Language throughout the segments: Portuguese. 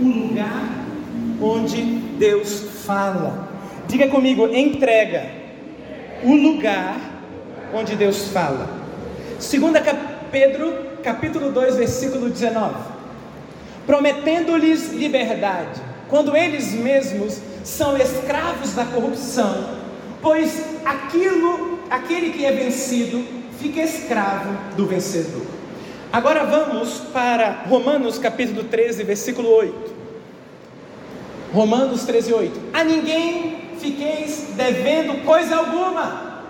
o lugar onde Deus fala. Diga comigo, entrega. O lugar onde Deus fala. Segunda Pedro, capítulo 2, versículo 19. Prometendo-lhes liberdade, quando eles mesmos são escravos da corrupção, pois aquilo, aquele que é vencido, fica escravo do vencedor. Agora vamos para Romanos capítulo 13, versículo 8. Romanos 13, 8. A ninguém fiqueis devendo coisa alguma.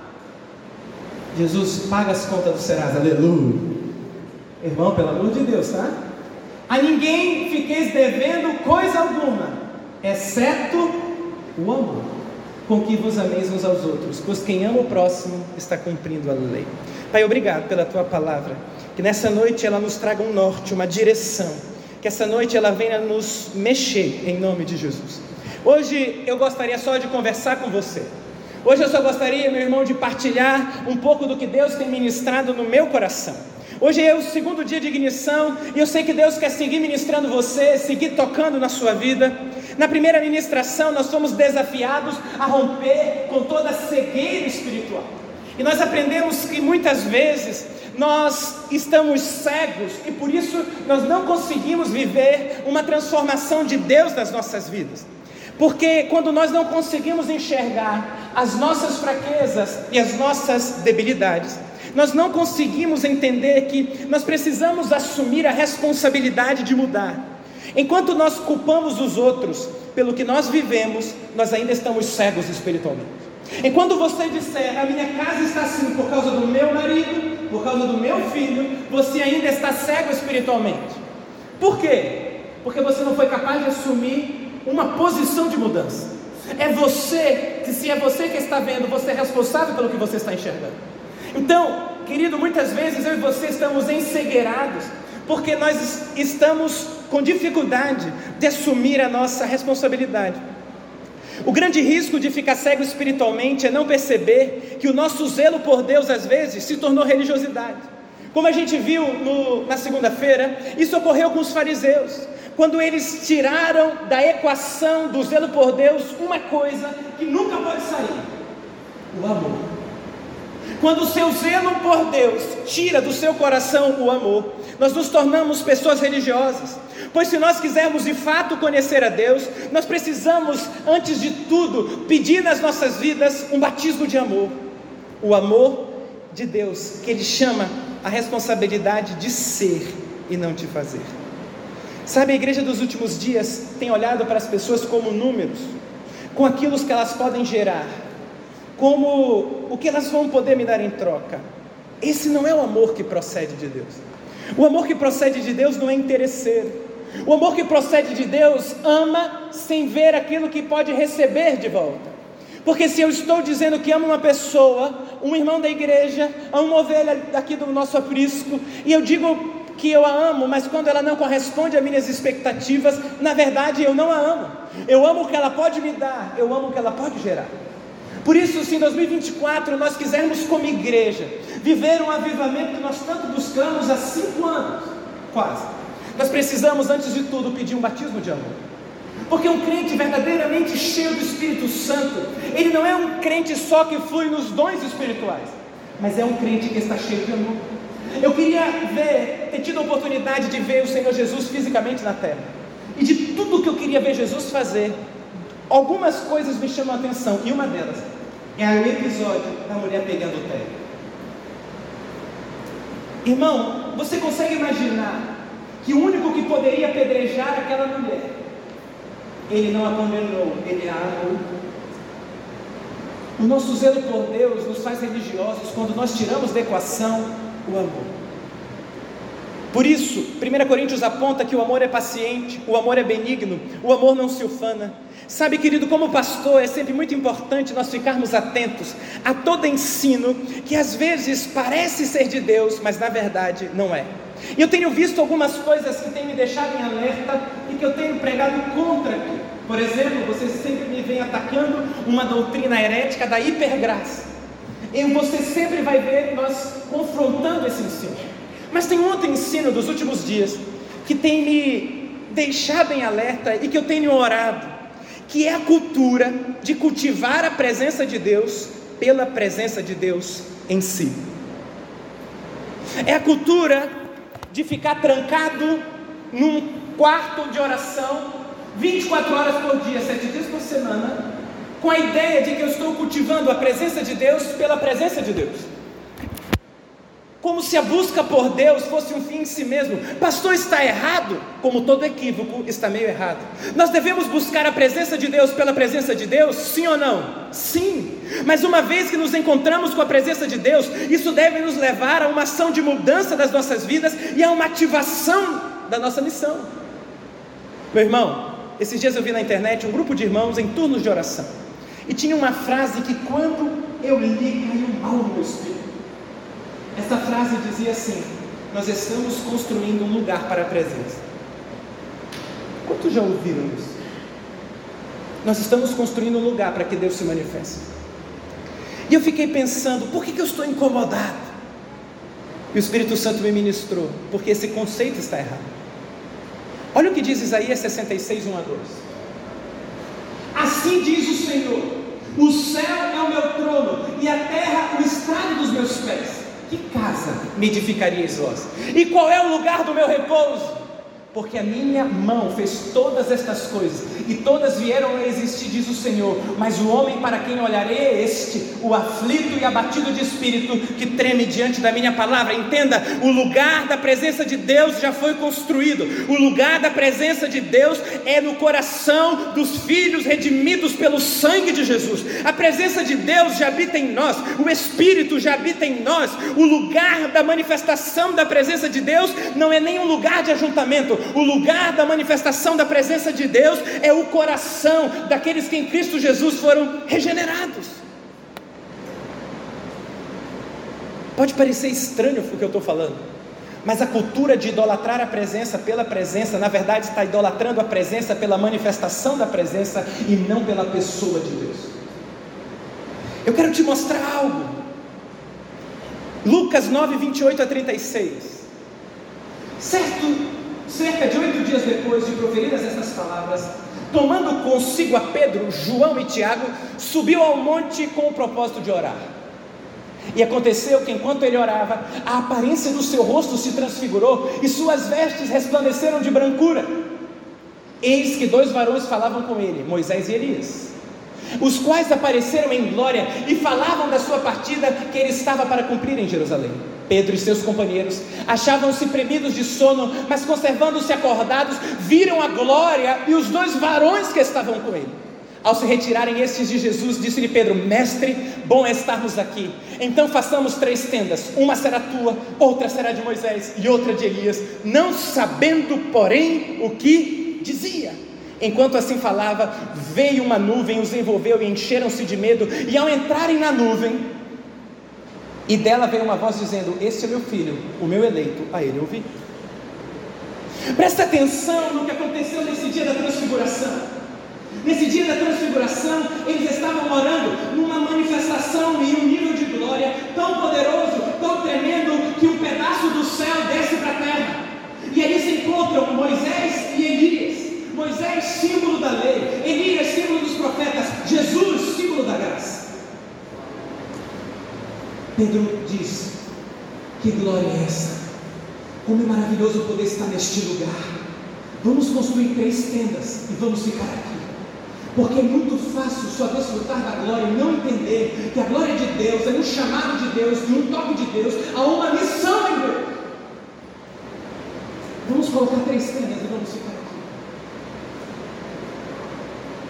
Jesus paga as contas do Serasa, aleluia. Irmão, pelo amor de Deus, tá? A ninguém fiqueis devendo coisa alguma, exceto o amor, com que vos ameis uns aos outros, pois quem ama o próximo está cumprindo a lei. Pai, obrigado pela tua palavra, que nessa noite ela nos traga um norte, uma direção, que essa noite ela venha nos mexer em nome de Jesus. Hoje eu gostaria só de conversar com você. Hoje eu só gostaria, meu irmão, de partilhar um pouco do que Deus tem ministrado no meu coração. Hoje é o segundo dia de ignição e eu sei que Deus quer seguir ministrando você, seguir tocando na sua vida. Na primeira ministração, nós somos desafiados a romper com toda a cegueira espiritual. E nós aprendemos que muitas vezes nós estamos cegos e por isso nós não conseguimos viver uma transformação de Deus nas nossas vidas. Porque quando nós não conseguimos enxergar as nossas fraquezas e as nossas debilidades, nós não conseguimos entender que nós precisamos assumir a responsabilidade de mudar. Enquanto nós culpamos os outros pelo que nós vivemos, nós ainda estamos cegos espiritualmente. Enquanto você disser, a minha casa está assim por causa do meu marido, por causa do meu filho, você ainda está cego espiritualmente. Por quê? Porque você não foi capaz de assumir uma posição de mudança. É você, que se é você que está vendo, você é responsável pelo que você está enxergando. Então, querido, muitas vezes eu e você estamos encegueirados, porque nós estamos com dificuldade de assumir a nossa responsabilidade. O grande risco de ficar cego espiritualmente é não perceber que o nosso zelo por Deus, às vezes, se tornou religiosidade. Como a gente viu no, na segunda-feira, isso ocorreu com os fariseus quando eles tiraram da equação do zelo por Deus uma coisa que nunca pode sair: o amor. Quando o seu zelo por Deus tira do seu coração o amor, nós nos tornamos pessoas religiosas. Pois se nós quisermos de fato conhecer a Deus, nós precisamos, antes de tudo, pedir nas nossas vidas um batismo de amor. O amor de Deus, que Ele chama a responsabilidade de ser e não de fazer. Sabe, a igreja dos últimos dias tem olhado para as pessoas como números, com aquilo que elas podem gerar, como o que elas vão poder me dar em troca. Esse não é o amor que procede de Deus. O amor que procede de Deus não é interesseiro. O amor que procede de Deus ama sem ver aquilo que pode receber de volta. Porque se eu estou dizendo que amo uma pessoa, um irmão da igreja, a uma ovelha aqui do nosso aprisco, e eu digo que eu a amo, mas quando ela não corresponde às minhas expectativas, na verdade eu não a amo. Eu amo o que ela pode me dar, eu amo o que ela pode gerar. Por isso, se em 2024 nós quisermos, como igreja, viver um avivamento que nós tanto buscamos há cinco anos, quase, nós precisamos, antes de tudo, pedir um batismo de amor. Porque um crente verdadeiramente cheio do Espírito Santo, ele não é um crente só que flui nos dons espirituais, mas é um crente que está cheio de amor. Eu queria ver, ter tido a oportunidade de ver o Senhor Jesus fisicamente na terra. E de tudo que eu queria ver Jesus fazer, algumas coisas me chamam a atenção. E uma delas é o episódio da mulher pegando o pé. Irmão, você consegue imaginar que o único que poderia apedrejar aquela mulher, ele não a condenou, ele a amou. O nosso zelo por Deus nos faz religiosos quando nós tiramos da equação o amor. Por isso, 1 Coríntios aponta que o amor é paciente, o amor é benigno, o amor não se ufana. Sabe, querido, como pastor, é sempre muito importante nós ficarmos atentos a todo ensino que às vezes parece ser de Deus, mas na verdade não é. E eu tenho visto algumas coisas que têm me deixado em alerta e que eu tenho pregado contra aqui. Por exemplo, você sempre me vem atacando uma doutrina herética da hipergraça. E você sempre vai ver nós confrontando esse ensino. Mas tem outro ensino dos últimos dias que tem me deixado em alerta e que eu tenho orado, que é a cultura de cultivar a presença de Deus pela presença de Deus em si. É a cultura de ficar trancado num quarto de oração 24 horas por dia, 7 dias por semana, com a ideia de que eu estou cultivando a presença de Deus pela presença de Deus. Como se a busca por Deus fosse um fim em si mesmo. Pastor, está errado? Como todo equívoco, está meio errado. Nós devemos buscar a presença de Deus pela presença de Deus? Sim ou não? Sim. Mas uma vez que nos encontramos com a presença de Deus, isso deve nos levar a uma ação de mudança das nossas vidas e a uma ativação da nossa missão. Meu irmão, esses dias eu vi na internet um grupo de irmãos em turnos de oração. E tinha uma frase que quando eu li caiu mal no meu espírito. Essa frase dizia assim: Nós estamos construindo um lugar para a presença. Quantos já ouviram isso? Nós estamos construindo um lugar para que Deus se manifeste. E eu fiquei pensando: por que, que eu estou incomodado? E o Espírito Santo me ministrou, porque esse conceito está errado. Olha o que diz Isaías 66, 1 a 2. Assim diz o Senhor: O céu é o meu trono, e a terra o estrado dos meus pés. Que casa me edificaríeis vós? E qual é o lugar do meu repouso? Porque a minha mão fez todas estas coisas, e todas vieram a existir, diz o Senhor. Mas o homem para quem olharei é este, o aflito e abatido de espírito, que treme diante da minha palavra. Entenda, o lugar da presença de Deus já foi construído. O lugar da presença de Deus é no coração dos filhos redimidos pelo sangue de Jesus. A presença de Deus já habita em nós, o Espírito já habita em nós. O lugar da manifestação da presença de Deus não é nem um lugar de ajuntamento o lugar da manifestação da presença de Deus é o coração daqueles que em Cristo Jesus foram regenerados. Pode parecer estranho o que eu estou falando, mas a cultura de idolatrar a presença pela presença, na verdade está idolatrando a presença pela manifestação da presença e não pela pessoa de Deus. Eu quero te mostrar algo. Lucas 9, 28 a 36. Certo cerca de oito dias depois de proferidas essas palavras, tomando consigo a Pedro, João e Tiago, subiu ao monte com o propósito de orar. E aconteceu que enquanto ele orava, a aparência do seu rosto se transfigurou e suas vestes resplandeceram de brancura. Eis que dois varões falavam com ele, Moisés e Elias, os quais apareceram em glória e falavam da sua partida que ele estava para cumprir em Jerusalém. Pedro e seus companheiros achavam-se premidos de sono, mas conservando-se acordados, viram a glória e os dois varões que estavam com ele. Ao se retirarem estes de Jesus, disse-lhe Pedro: Mestre, bom é estarmos aqui. Então façamos três tendas: uma será tua, outra será de Moisés e outra de Elias, não sabendo, porém, o que dizia. Enquanto assim falava, veio uma nuvem, os envolveu e encheram-se de medo, e ao entrarem na nuvem, e dela veio uma voz dizendo: Este é meu filho, o meu eleito, a ele ouvi. Presta atenção no que aconteceu nesse dia da transfiguração. Nesse dia da transfiguração, eles estavam orando numa manifestação e um nível de glória tão poderoso, tão tremendo, que um pedaço do céu desce para a terra. E ali se encontram Moisés e Elias. Moisés, símbolo da lei, Elias, símbolo dos profetas, Jesus, símbolo da graça. Pedro diz: Que glória é essa? Como é maravilhoso poder estar neste lugar. Vamos construir três tendas e vamos ficar aqui. Porque é muito fácil só desfrutar da glória e não entender que a glória de Deus é um chamado de Deus, de um toque de Deus, a uma missão em Deus. Vamos colocar três tendas e vamos ficar aqui.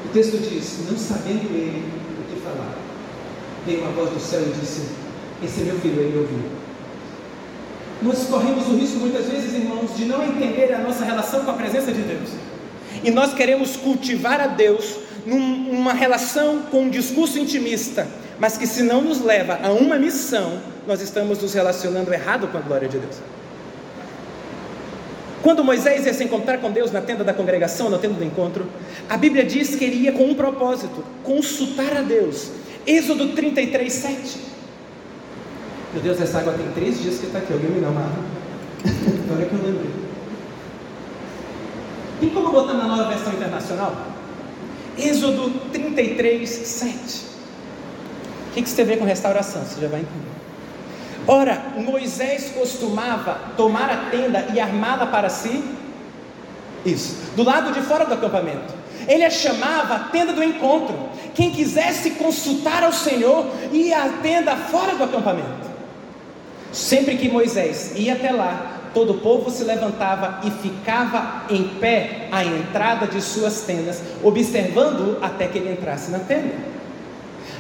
O texto diz: Não sabendo ele o que falar, veio uma voz do céu e disse: esse é meu filho, ele ouviu. Nós corremos o risco muitas vezes, irmãos, de não entender a nossa relação com a presença de Deus. E nós queremos cultivar a Deus numa relação com um discurso intimista, mas que se não nos leva a uma missão, nós estamos nos relacionando errado com a glória de Deus. Quando Moisés ia se encontrar com Deus na tenda da congregação, na tenda do encontro, a Bíblia diz que ele ia com um propósito: consultar a Deus. Êxodo 33, 7. Meu Deus, essa água tem três dias que está aqui. Alguém me dá uma água? Agora que eu lembrei. Tem como botar na nova versão internacional? Êxodo 33, 7. O que, que isso tem a ver com restauração? Você já vai entender. Ora, Moisés costumava tomar a tenda e armá-la para si, isso, do lado de fora do acampamento. Ele a chamava a tenda do encontro. Quem quisesse consultar ao Senhor ia à tenda fora do acampamento. Sempre que Moisés ia até lá, todo o povo se levantava e ficava em pé à entrada de suas tendas, observando-o até que ele entrasse na tenda.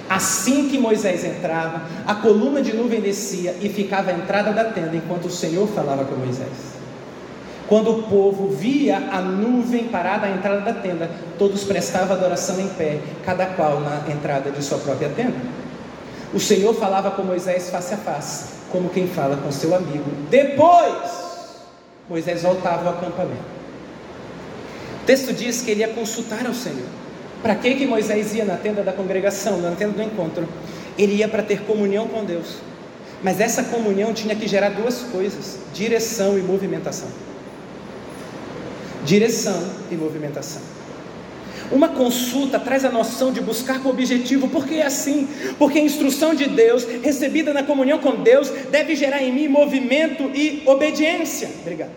Assim que Moisés entrava, a coluna de nuvem descia e ficava à entrada da tenda, enquanto o Senhor falava com Moisés. Quando o povo via a nuvem parada à entrada da tenda, todos prestavam adoração em pé, cada qual na entrada de sua própria tenda. O Senhor falava com Moisés face a face, como quem fala com seu amigo. Depois, Moisés voltava ao acampamento. O texto diz que ele ia consultar ao Senhor. Para que, que Moisés ia na tenda da congregação, na tenda do encontro? Ele ia para ter comunhão com Deus. Mas essa comunhão tinha que gerar duas coisas: direção e movimentação direção e movimentação. Uma consulta traz a noção de buscar com objetivo, porque é assim, porque a instrução de Deus, recebida na comunhão com Deus, deve gerar em mim movimento e obediência. Obrigado.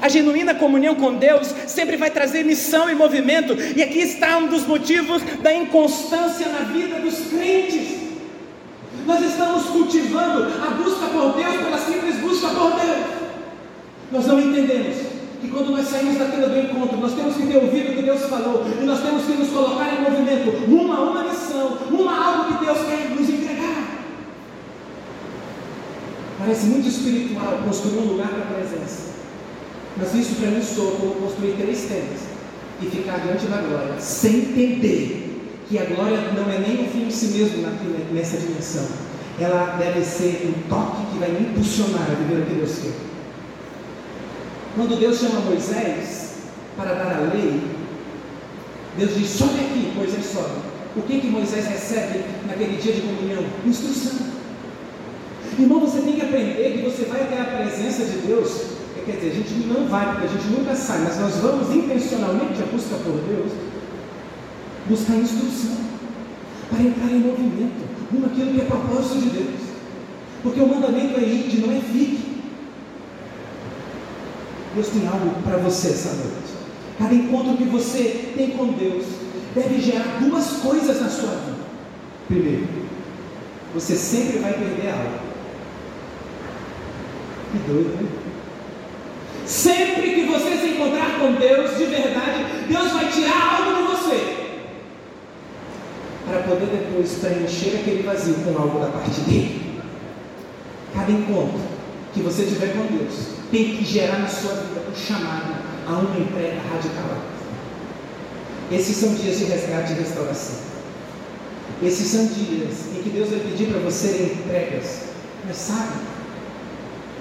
A genuína comunhão com Deus sempre vai trazer missão e movimento, e aqui está um dos motivos da inconstância na vida dos crentes. Nós estamos cultivando a busca por Deus pela simples busca por Deus. Nós não entendemos que quando nós saímos da tenda do encontro, nós temos que ter ouvido o que Deus falou, e nós temos que nos colocar em movimento, uma uma missão, uma algo que Deus quer nos entregar. Parece muito espiritual construir um lugar para a presença. Mas isso para mim soa como construir três tendas e ficar diante da glória, sem entender que a glória não é nem o fim de si mesmo nessa dimensão. Ela deve ser um toque que vai impulsionar a viver o que Deus quer. Quando Deus chama Moisés para dar a lei, Deus diz: sobe aqui, Moisés sobe. O que, que Moisés recebe naquele dia de comunhão? Instrução. Irmão, você tem que aprender que você vai até a presença de Deus. Quer dizer, a gente não vai, porque a gente nunca sai, mas nós vamos intencionalmente a busca por Deus, buscar instrução, para entrar em movimento, rumo aquilo que é propósito de Deus. Porque o mandamento é ir, não é fique. Deus tem algo para você essa noite. Cada encontro que você tem com Deus deve gerar duas coisas na sua vida. Primeiro, você sempre vai perder algo. Que doido, né? Sempre que você se encontrar com Deus de verdade, Deus vai tirar algo de você. Para poder depois preencher aquele vazio com algo da parte dele. Cada encontro que você tiver com Deus tem que gerar na sua vida o um chamado a uma entrega radical. Esses são dias de resgate e restauração. Esses são dias em que Deus vai pedir para você entregas. Mas sabe,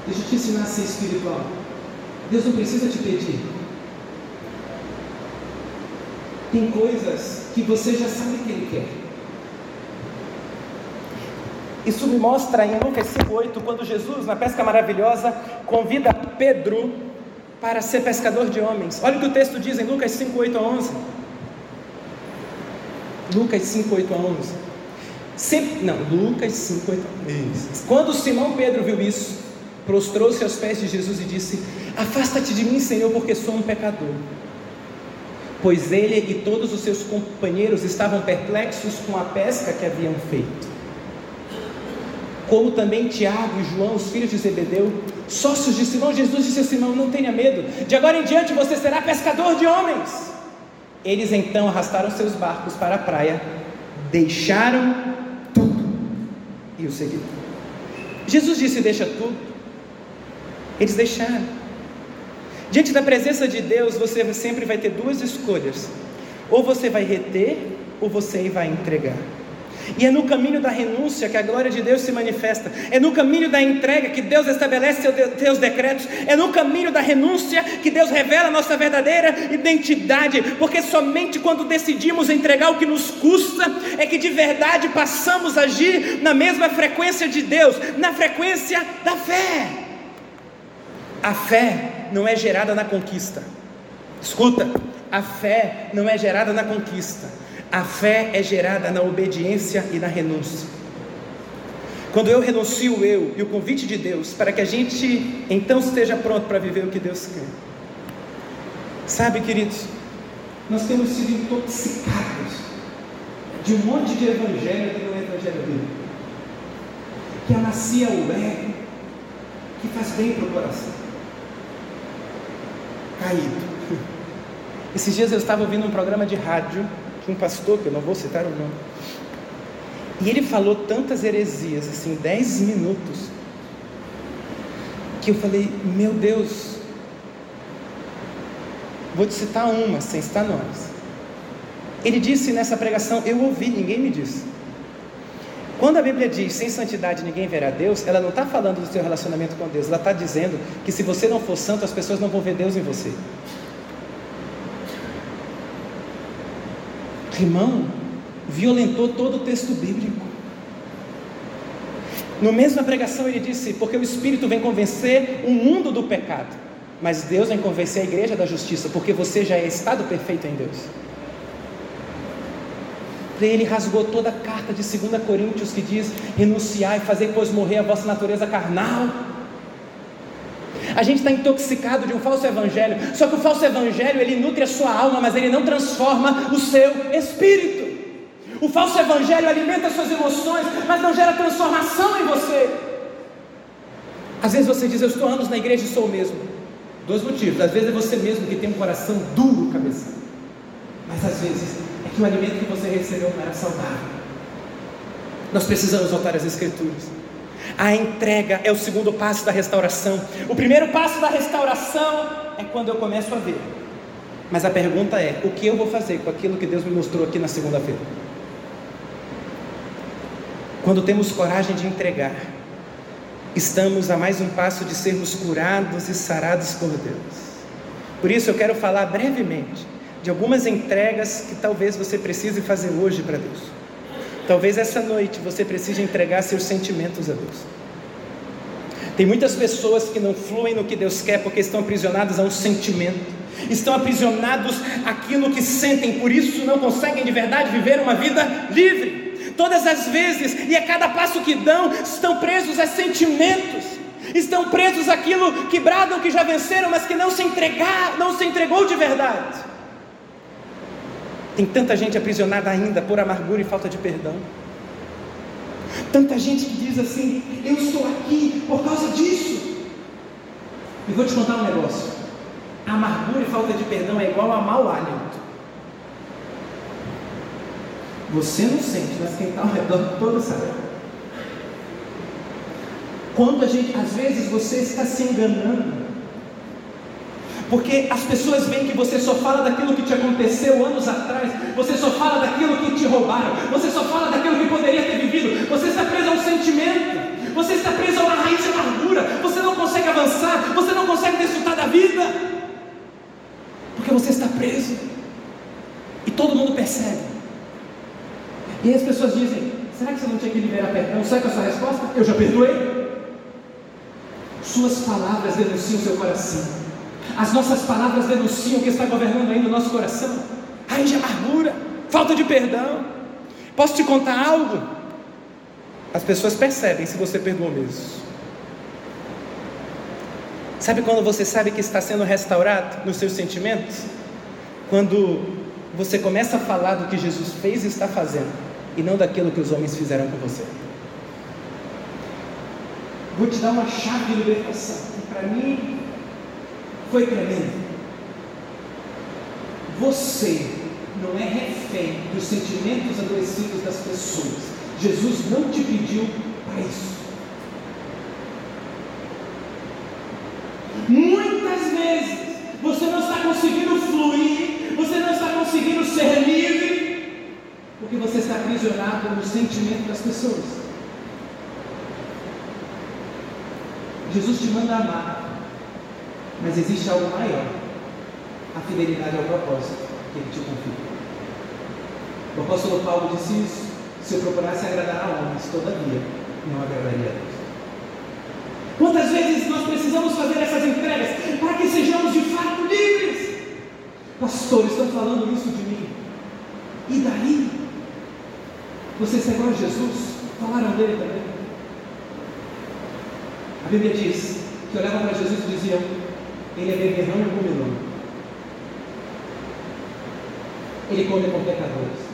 deixa eu te ensinar a ser espiritual. Deus não precisa te pedir. Tem coisas que você já sabe que Ele quer. Isso me mostra em Lucas 5,8, quando Jesus, na pesca maravilhosa, convida Pedro para ser pescador de homens. Olha o que o texto diz em Lucas 5,8 a 11. Lucas 5,8 a 11. Sempre, não, Lucas 5, 8 Quando Simão Pedro viu isso, prostrou-se aos pés de Jesus e disse: Afasta-te de mim, Senhor, porque sou um pecador. Pois ele e todos os seus companheiros estavam perplexos com a pesca que haviam feito como também Tiago e João, os filhos de Zebedeu, sócios de Simão. Jesus disse a Simão: Não tenha medo, de agora em diante você será pescador de homens. Eles então arrastaram seus barcos para a praia, deixaram tudo e o seguiram. Jesus disse: Deixa tudo. Eles deixaram. Diante da presença de Deus, você sempre vai ter duas escolhas: ou você vai reter, ou você vai entregar. E é no caminho da renúncia que a glória de Deus se manifesta. É no caminho da entrega que Deus estabelece seus decretos. É no caminho da renúncia que Deus revela a nossa verdadeira identidade. Porque somente quando decidimos entregar o que nos custa é que de verdade passamos a agir na mesma frequência de Deus, na frequência da fé. A fé não é gerada na conquista. Escuta, a fé não é gerada na conquista, a fé é gerada na obediência e na renúncia. Quando eu renuncio eu e o convite de Deus para que a gente então esteja pronto para viver o que Deus quer. Sabe, queridos, nós temos sido intoxicados de um monte de evangelho que não é evangelho bíblico, que amacia o ego, que faz bem para o coração. Caído. Esses dias eu estava ouvindo um programa de rádio de um pastor, que eu não vou citar o nome, e ele falou tantas heresias, assim, dez minutos, que eu falei, meu Deus, vou te citar uma, sem citar nomes. Ele disse nessa pregação, eu ouvi, ninguém me disse. Quando a Bíblia diz sem santidade ninguém verá Deus, ela não está falando do seu relacionamento com Deus, ela está dizendo que se você não for santo, as pessoas não vão ver Deus em você. Irmão, violentou todo o texto bíblico. No mesma pregação ele disse: Porque o Espírito vem convencer o mundo do pecado, mas Deus vem convencer a igreja da justiça, porque você já é estado perfeito em Deus. Ele rasgou toda a carta de 2 Coríntios que diz: renunciar e fazer, pois morrer a vossa natureza carnal. A gente está intoxicado de um falso evangelho, só que o falso evangelho ele nutre a sua alma, mas ele não transforma o seu espírito. O falso evangelho alimenta suas emoções, mas não gera transformação em você. Às vezes você diz, eu estou anos na igreja e sou o mesmo. Dois motivos. Às vezes é você mesmo que tem um coração duro, cabeça. Mas às vezes é que o alimento que você recebeu não era saudável. Nós precisamos voltar às Escrituras. A entrega é o segundo passo da restauração. O primeiro passo da restauração é quando eu começo a ver. Mas a pergunta é: o que eu vou fazer com aquilo que Deus me mostrou aqui na segunda-feira? Quando temos coragem de entregar, estamos a mais um passo de sermos curados e sarados por Deus. Por isso eu quero falar brevemente de algumas entregas que talvez você precise fazer hoje para Deus. Talvez essa noite você precise entregar seus sentimentos a Deus. Tem muitas pessoas que não fluem no que Deus quer porque estão aprisionadas a um sentimento, estão aprisionados àquilo que sentem, por isso não conseguem de verdade viver uma vida livre todas as vezes e a cada passo que dão, estão presos a sentimentos, estão presos àquilo que bradam que já venceram, mas que não se entregar, não se entregou de verdade. Tem tanta gente aprisionada ainda por amargura e falta de perdão. Tanta gente que diz assim: Eu estou aqui por causa disso. E vou te contar um negócio: amargura e falta de perdão é igual a mau hálito. Você não sente, mas quem está ao redor todo sabe. Quando a gente, às vezes você está se enganando, porque as pessoas veem que você só fala daquilo que te aconteceu anos atrás, você só fala daquilo que te roubaram, você só fala daquilo que poderia ter vivido, você está preso a um sentimento, você está preso a uma raiz de amargura, você não consegue avançar, você não consegue desfrutar da vida, porque você está preso, e todo mundo percebe. E as pessoas dizem: será que você não tinha que liberar perdão? Sabe qual é a sua resposta? Eu já perdoei. Suas palavras denunciam seu coração. As nossas palavras denunciam o que está governando ainda o nosso coração. Raiz de amargura, falta de perdão. Posso te contar algo? As pessoas percebem se você perdoou mesmo. Sabe quando você sabe que está sendo restaurado nos seus sentimentos? Quando você começa a falar do que Jesus fez e está fazendo e não daquilo que os homens fizeram com você. Vou te dar uma chave de libertação, para mim foi tremendo. Você não é refém dos sentimentos adoecidos das pessoas. Jesus não te pediu para isso. Muitas vezes você não está conseguindo fluir, você não está conseguindo ser livre porque você está aprisionado no sentimento das pessoas. Jesus te manda amar, mas existe algo maior: a fidelidade ao propósito que ele te confia. O apóstolo Paulo disse isso: se eu procurasse agradar a homens, todavia não agradaria a Deus. Quantas vezes nós precisamos fazer essas entregas para que sejamos de fato livres? Pastor, estão falando isso de mim. E daí? Você igual a Jesus? Falaram dele também. A Bíblia diz que olhavam para Jesus e diziam: Ele é beberrão e comilão. Ele come com pecadores.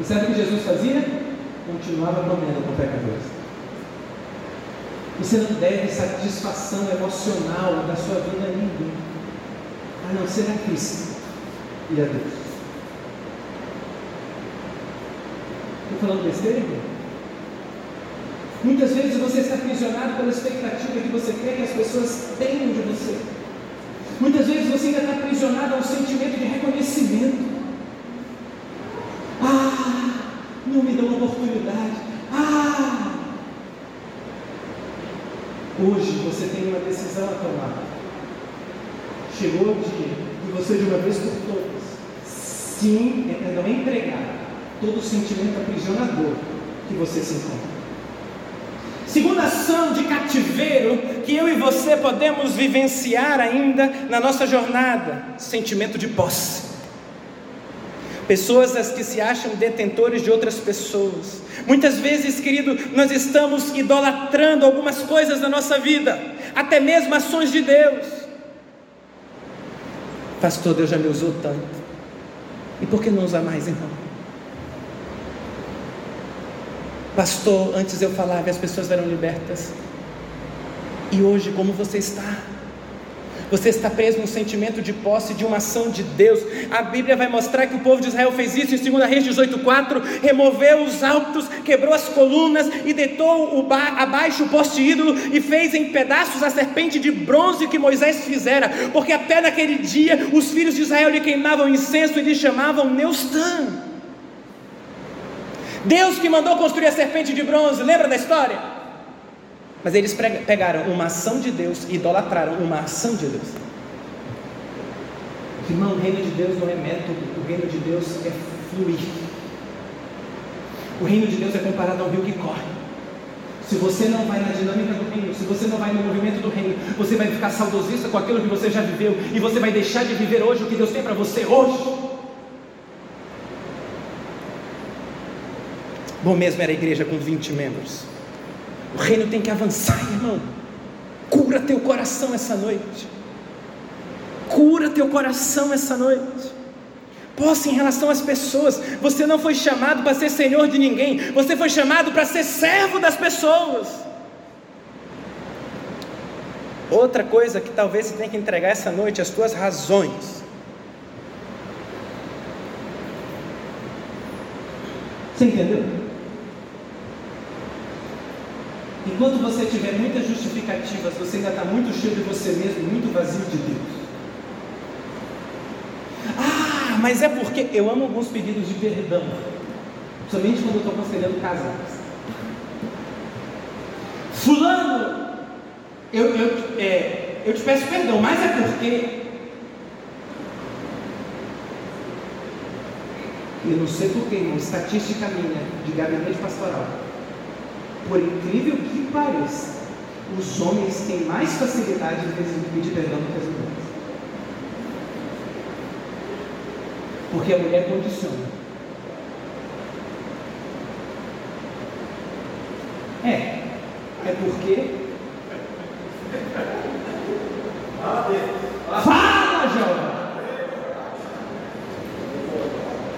E sabe o que Jesus fazia? Continuava comendo com pecadores. Você não deve satisfação emocional da sua vida a ninguém, a não ser a Cristo e a Deus. Estou falando besteira, irmão? Muitas vezes você está aprisionado pela expectativa que você quer que as pessoas tenham de você. Muitas vezes você ainda está aprisionado a um sentimento de reconhecimento. Ah, não me dão oportunidade. Ah, hoje você tem uma decisão a tomar. Chegou o dia de você de uma vez por todas, sim, é, perdão, entregar todo o sentimento aprisionador que você se encontra. Segunda ação de cativeiro que eu e você podemos vivenciar ainda na nossa jornada: sentimento de posse. Pessoas as que se acham detentores de outras pessoas. Muitas vezes, querido, nós estamos idolatrando algumas coisas da nossa vida, até mesmo ações de Deus. Pastor, Deus já me usou tanto. E por que não usar mais, irmão? Pastor, antes eu falava e as pessoas eram libertas. E hoje, como você está? Você está preso num sentimento de posse de uma ação de Deus. A Bíblia vai mostrar que o povo de Israel fez isso em 2 Reis 18,4: removeu os altos, quebrou as colunas e deitou o abaixo o poste ídolo e fez em pedaços a serpente de bronze que Moisés fizera, porque até naquele dia os filhos de Israel lhe queimavam incenso e lhe chamavam Neustã. Deus que mandou construir a serpente de bronze, lembra da história? Mas eles pegaram uma ação de Deus e idolatraram uma ação de Deus. Irmão, o reino de Deus não é método, o reino de Deus é fluir. O reino de Deus é comparado ao rio que corre. Se você não vai na dinâmica do reino, se você não vai no movimento do reino, você vai ficar saudosista com aquilo que você já viveu e você vai deixar de viver hoje o que Deus tem para você hoje. Bom mesmo era a igreja com 20 membros. O reino tem que avançar, irmão. Cura teu coração essa noite. Cura teu coração essa noite. Posse em relação às pessoas. Você não foi chamado para ser senhor de ninguém. Você foi chamado para ser servo das pessoas. Outra coisa que talvez você tenha que entregar essa noite, as tuas razões. Você entendeu? Enquanto você tiver muitas justificativas, você ainda está muito cheio de você mesmo, muito vazio de Deus. Ah, mas é porque eu amo alguns pedidos de perdão, somente quando eu estou aconselhando casais. Fulano, eu, eu, é, eu te peço perdão, mas é porque eu não sei porquê, irmão, estatística minha de gabinete pastoral por incrível que pareça, os homens têm mais facilidade de pedir perdão do que as mulheres. Porque a mulher condiciona. É, é porque. Fala, jovem!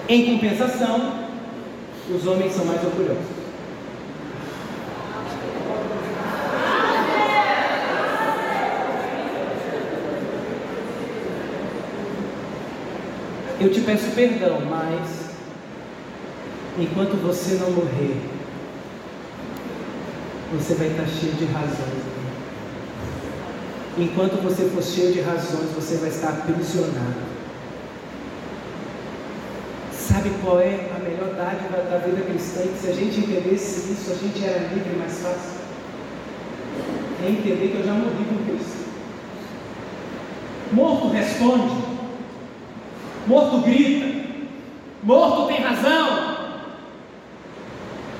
Em compensação, os homens são mais orgulhosos. Eu te peço perdão, mas enquanto você não morrer, você vai estar cheio de razões. Enquanto você for cheio de razões, você vai estar aprisionado. Sabe qual é a melhor dádiva da vida cristã? Que se a gente entendesse isso, a gente era livre mais fácil. É entender que eu já morri com Cristo. Morto responde. Morto grita. Morto tem razão.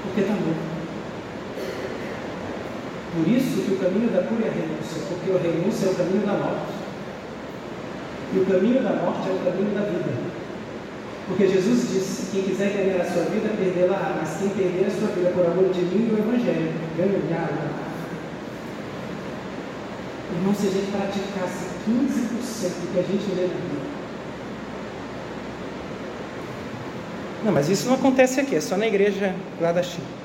Porque está morto. Por isso que o caminho da cura é a renúncia, porque a renúncia é o caminho da morte. E o caminho da morte é o caminho da vida. Porque Jesus disse: quem quiser ganhar a sua vida, perdê-la, mas quem perder a sua vida por amor de mim e do Evangelho, ganhará. Irmão, se a gente praticasse 15% do que a gente lê na Bíblia, Não, mas isso não acontece aqui, é só na igreja lá da China.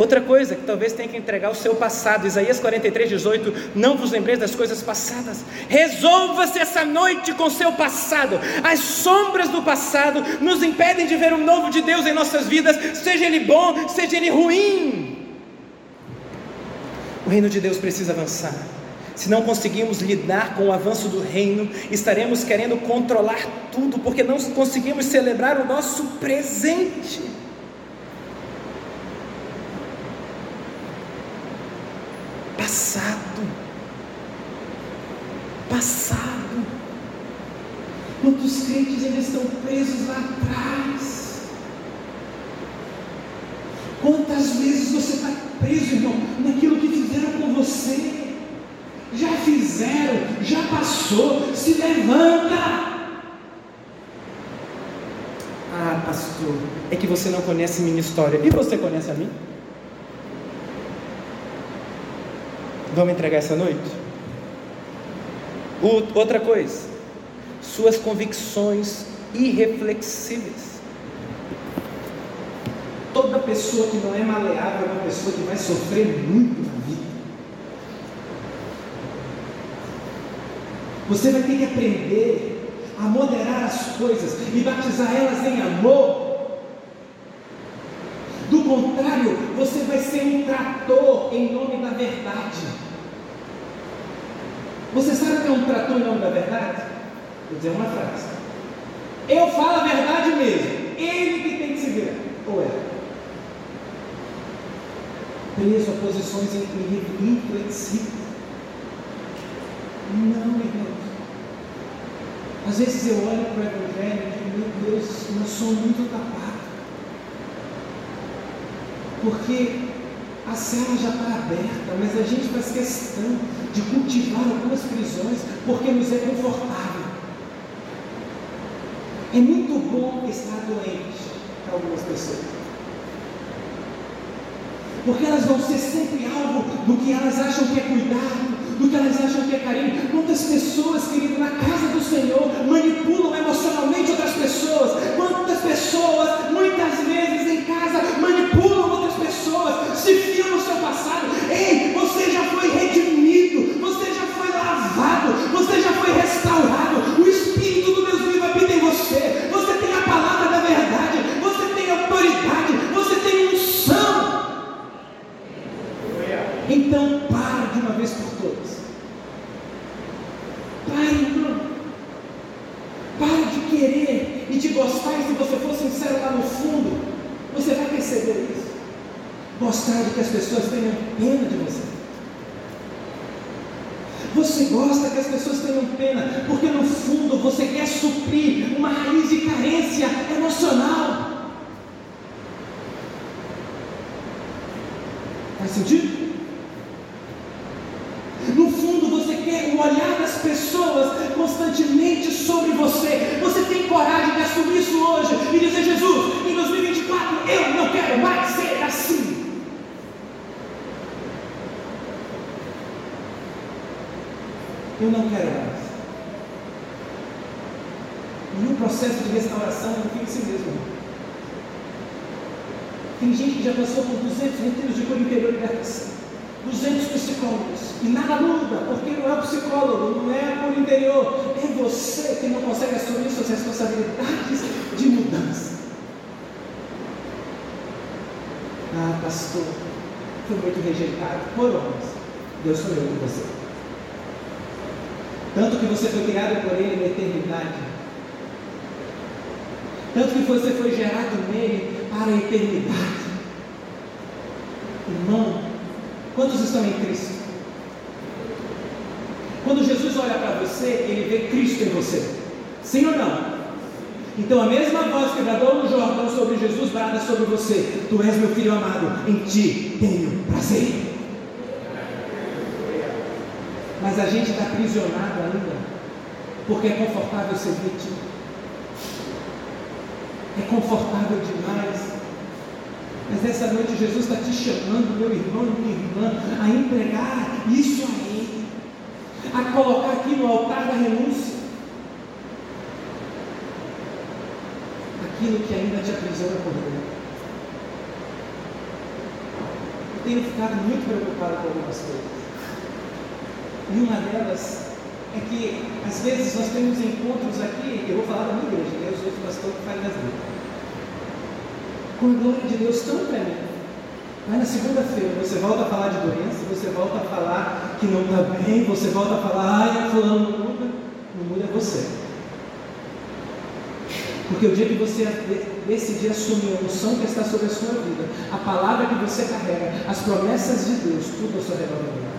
Outra coisa que talvez tenha que entregar o seu passado, Isaías 43, 18: Não vos lembreis das coisas passadas, resolva-se essa noite com o seu passado. As sombras do passado nos impedem de ver o novo de Deus em nossas vidas, seja ele bom, seja ele ruim. O reino de Deus precisa avançar. Se não conseguimos lidar com o avanço do reino, estaremos querendo controlar tudo, porque não conseguimos celebrar o nosso presente. Passado. Passado. Quantos crentes ainda estão presos lá atrás? Quantas vezes você está preso, irmão, naquilo que fizeram com você? Já fizeram, já passou, se levanta. Ah, pastor, é que você não conhece minha história. E você conhece a mim? Vamos entregar essa noite? Outra coisa, suas convicções irreflexíveis. Toda pessoa que não é maleável é uma pessoa que vai sofrer muito na vida. Você vai ter que aprender a moderar as coisas e batizar elas em amor. Do contrário, você vai ser um trator em nome da verdade. Você sabe o que é um trator em nome da verdade? Vou dizer uma frase. Eu falo a verdade mesmo. Ele que tem que se ver. Ou é? Preso a posições inflexíveis. Não, irmãos. Às vezes eu olho para o Evangelho e digo, meu Deus, nós somos muito tapados. Porque a cela já está aberta, mas a gente faz questão de cultivar algumas prisões porque nos é confortável. É muito bom estar doente para algumas pessoas. Porque elas vão ser sempre alvo do que elas acham que é cuidado, do que elas acham que é carinho. Quantas pessoas, querido, na casa do Senhor manipulam emocionalmente outras pessoas? Quantas pessoas, muitas vezes em casa, manipulam outras pessoas, se fiam no seu passado? Ei, você já foi redimido, você já foi lavado, você já foi restaurado. O Espírito do Deus vivo habita em você. Você tem a palavra da verdade, você tem autoridade, você tem unção. Então, pare de uma vez por todas. Pare, irmão. Pare de querer e de gostar, e se você for sincero lá no fundo, você vai perceber isso. Gostar de que as pessoas tenham pena de você. Você gosta que as pessoas tenham pena, porque no fundo você quer suprir uma raiz de carência emocional. Faz sentido? No fundo, você quer o olhar das pessoas constantemente sobre você. Você tem coragem de assumir isso hoje e dizer: Jesus, em 2024 eu não quero mais ser assim. Eu não quero mais. E no processo de restauração não fica assim mesmo. Tem gente que já passou por 200 retiros de cura interior e libertação. 200 psicólogos. E nada muda, porque não é o psicólogo, não é o interior. É você que não consegue assumir suas responsabilidades de mudança. Ah, pastor, fui muito rejeitado por homens. Deus foi eu com você. Tanto que você foi criado por Ele na eternidade. Tanto que você foi gerado nele para a eternidade. Irmão, quantos estão em Cristo? Quando Jesus olha para você, ele vê Cristo em você. Sim ou não? Então a mesma voz que bradou no Jordão sobre Jesus brada sobre você. Tu és meu filho amado, em ti tenho prazer. Mas a gente está aprisionado ainda porque é confortável ser vítima. É confortável demais. Mas essa noite Jesus está te chamando, meu irmão e minha irmã, a entregar isso a Ele, a colocar aqui no altar da renúncia aquilo que ainda te aprisiona por dentro. Eu tenho ficado muito preocupado com algumas coisas. E uma delas é que, às vezes, nós temos encontros aqui, eu vou falar da minha igreja, né? os outros pastores que falem das minhas. Com a glória de Deus tão tremenda. Mas na segunda-feira você volta a falar de doença, você volta a falar que não está bem, você volta a falar, ai, fulano não muda. Não muda você. Porque o dia que você decidir assumir a unção que está sobre a sua vida, a palavra que você carrega, as promessas de Deus, tudo ao seu redor vai mudar.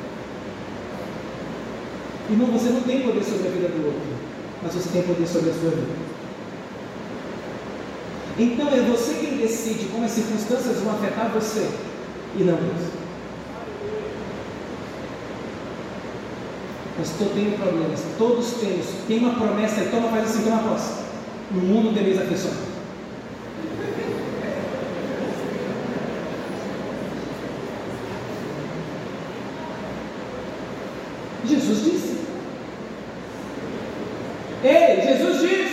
Irmão, você não tem poder sobre a vida do outro, mas você tem poder sobre a sua vida. Então é você quem decide como as circunstâncias vão afetar você e não Deus. Pastor, tenho problemas. Todos temos. Tem uma promessa e toma, faz assim, toma posse. No mundo tereis aflições. Jesus disse. Ei, Jesus diz: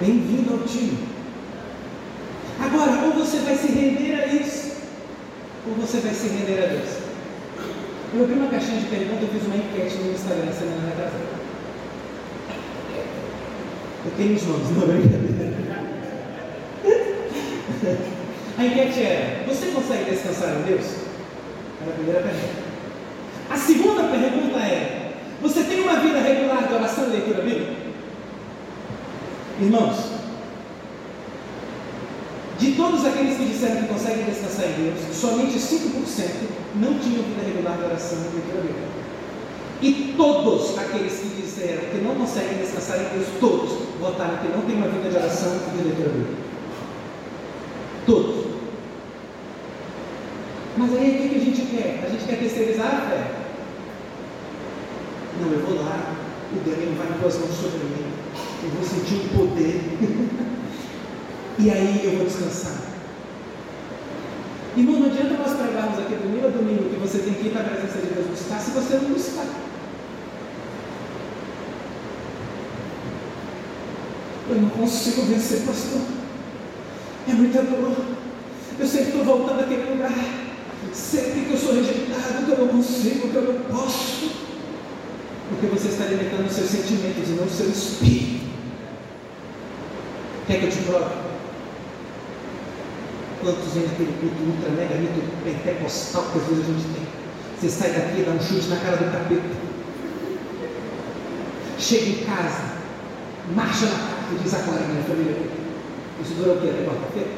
Bem-vindo ao time. Agora, ou você vai se render a isso, ou você vai se render a Deus. Eu abri uma caixinha de perguntas, eu fiz uma enquete no Instagram semana retrasada. Eu tenho os nomes, não é brincadeira. A enquete era: Você consegue descansar em Deus? Era a primeira pergunta. A segunda pergunta é: você tem uma vida regular de oração e leitura bíblica? Irmãos, de todos aqueles que disseram que conseguem descansar em Deus, somente 5% não tinham vida regular de oração e leitura bíblica. E todos aqueles que disseram que não conseguem descansar em Deus, todos votaram que não tem uma vida de oração e de leitura bíblica. Todos. Mas aí o que a gente quer? A gente quer terceirizar a fé. Não, eu vou lá, o Daniel vai pôr as mãos sobre mim, eu vou sentir o poder, e aí eu vou descansar. Irmão, não adianta nós pregarmos aqui domingo a domingo que você tem que ir para a presença de Deus buscar se você não buscar. Eu não consigo vencer, pastor. É muita dor. Eu sempre estou voltando àquele lugar. Sempre que eu sou rejeitado, que eu não consigo, que eu não posso. Está alimentando seus sentimentos e não seu espírito. Quer que eu te prove? Quantos vem naquele culto ultra mega mito pentecostal que às vezes a gente tem? Você sai daqui e dá um chute na cara do capeta. Chega em casa, marcha na casa e diz agora minha família. Isso dura o quê? Até quarta-feira?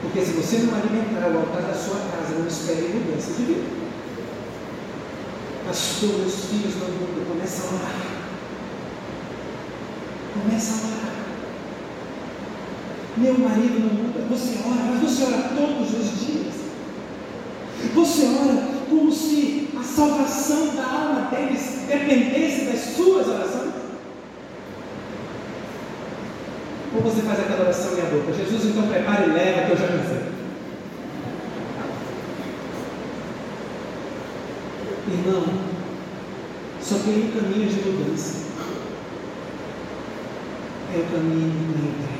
Porque se você não alimentar o altar da sua casa, não espere mudança de vida. Pastor, meus filhos não mudam. Começa a orar. Começa a orar. Meu marido não muda. Você ora, mas você ora todos os dias. Você ora como se a salvação da alma deles dependesse das suas orações. Ou você faz aquela oração minha boca? Jesus, então prepara e leva, que eu já cansei. Irmão, só tem um caminho de mudança. É o caminho da entrega.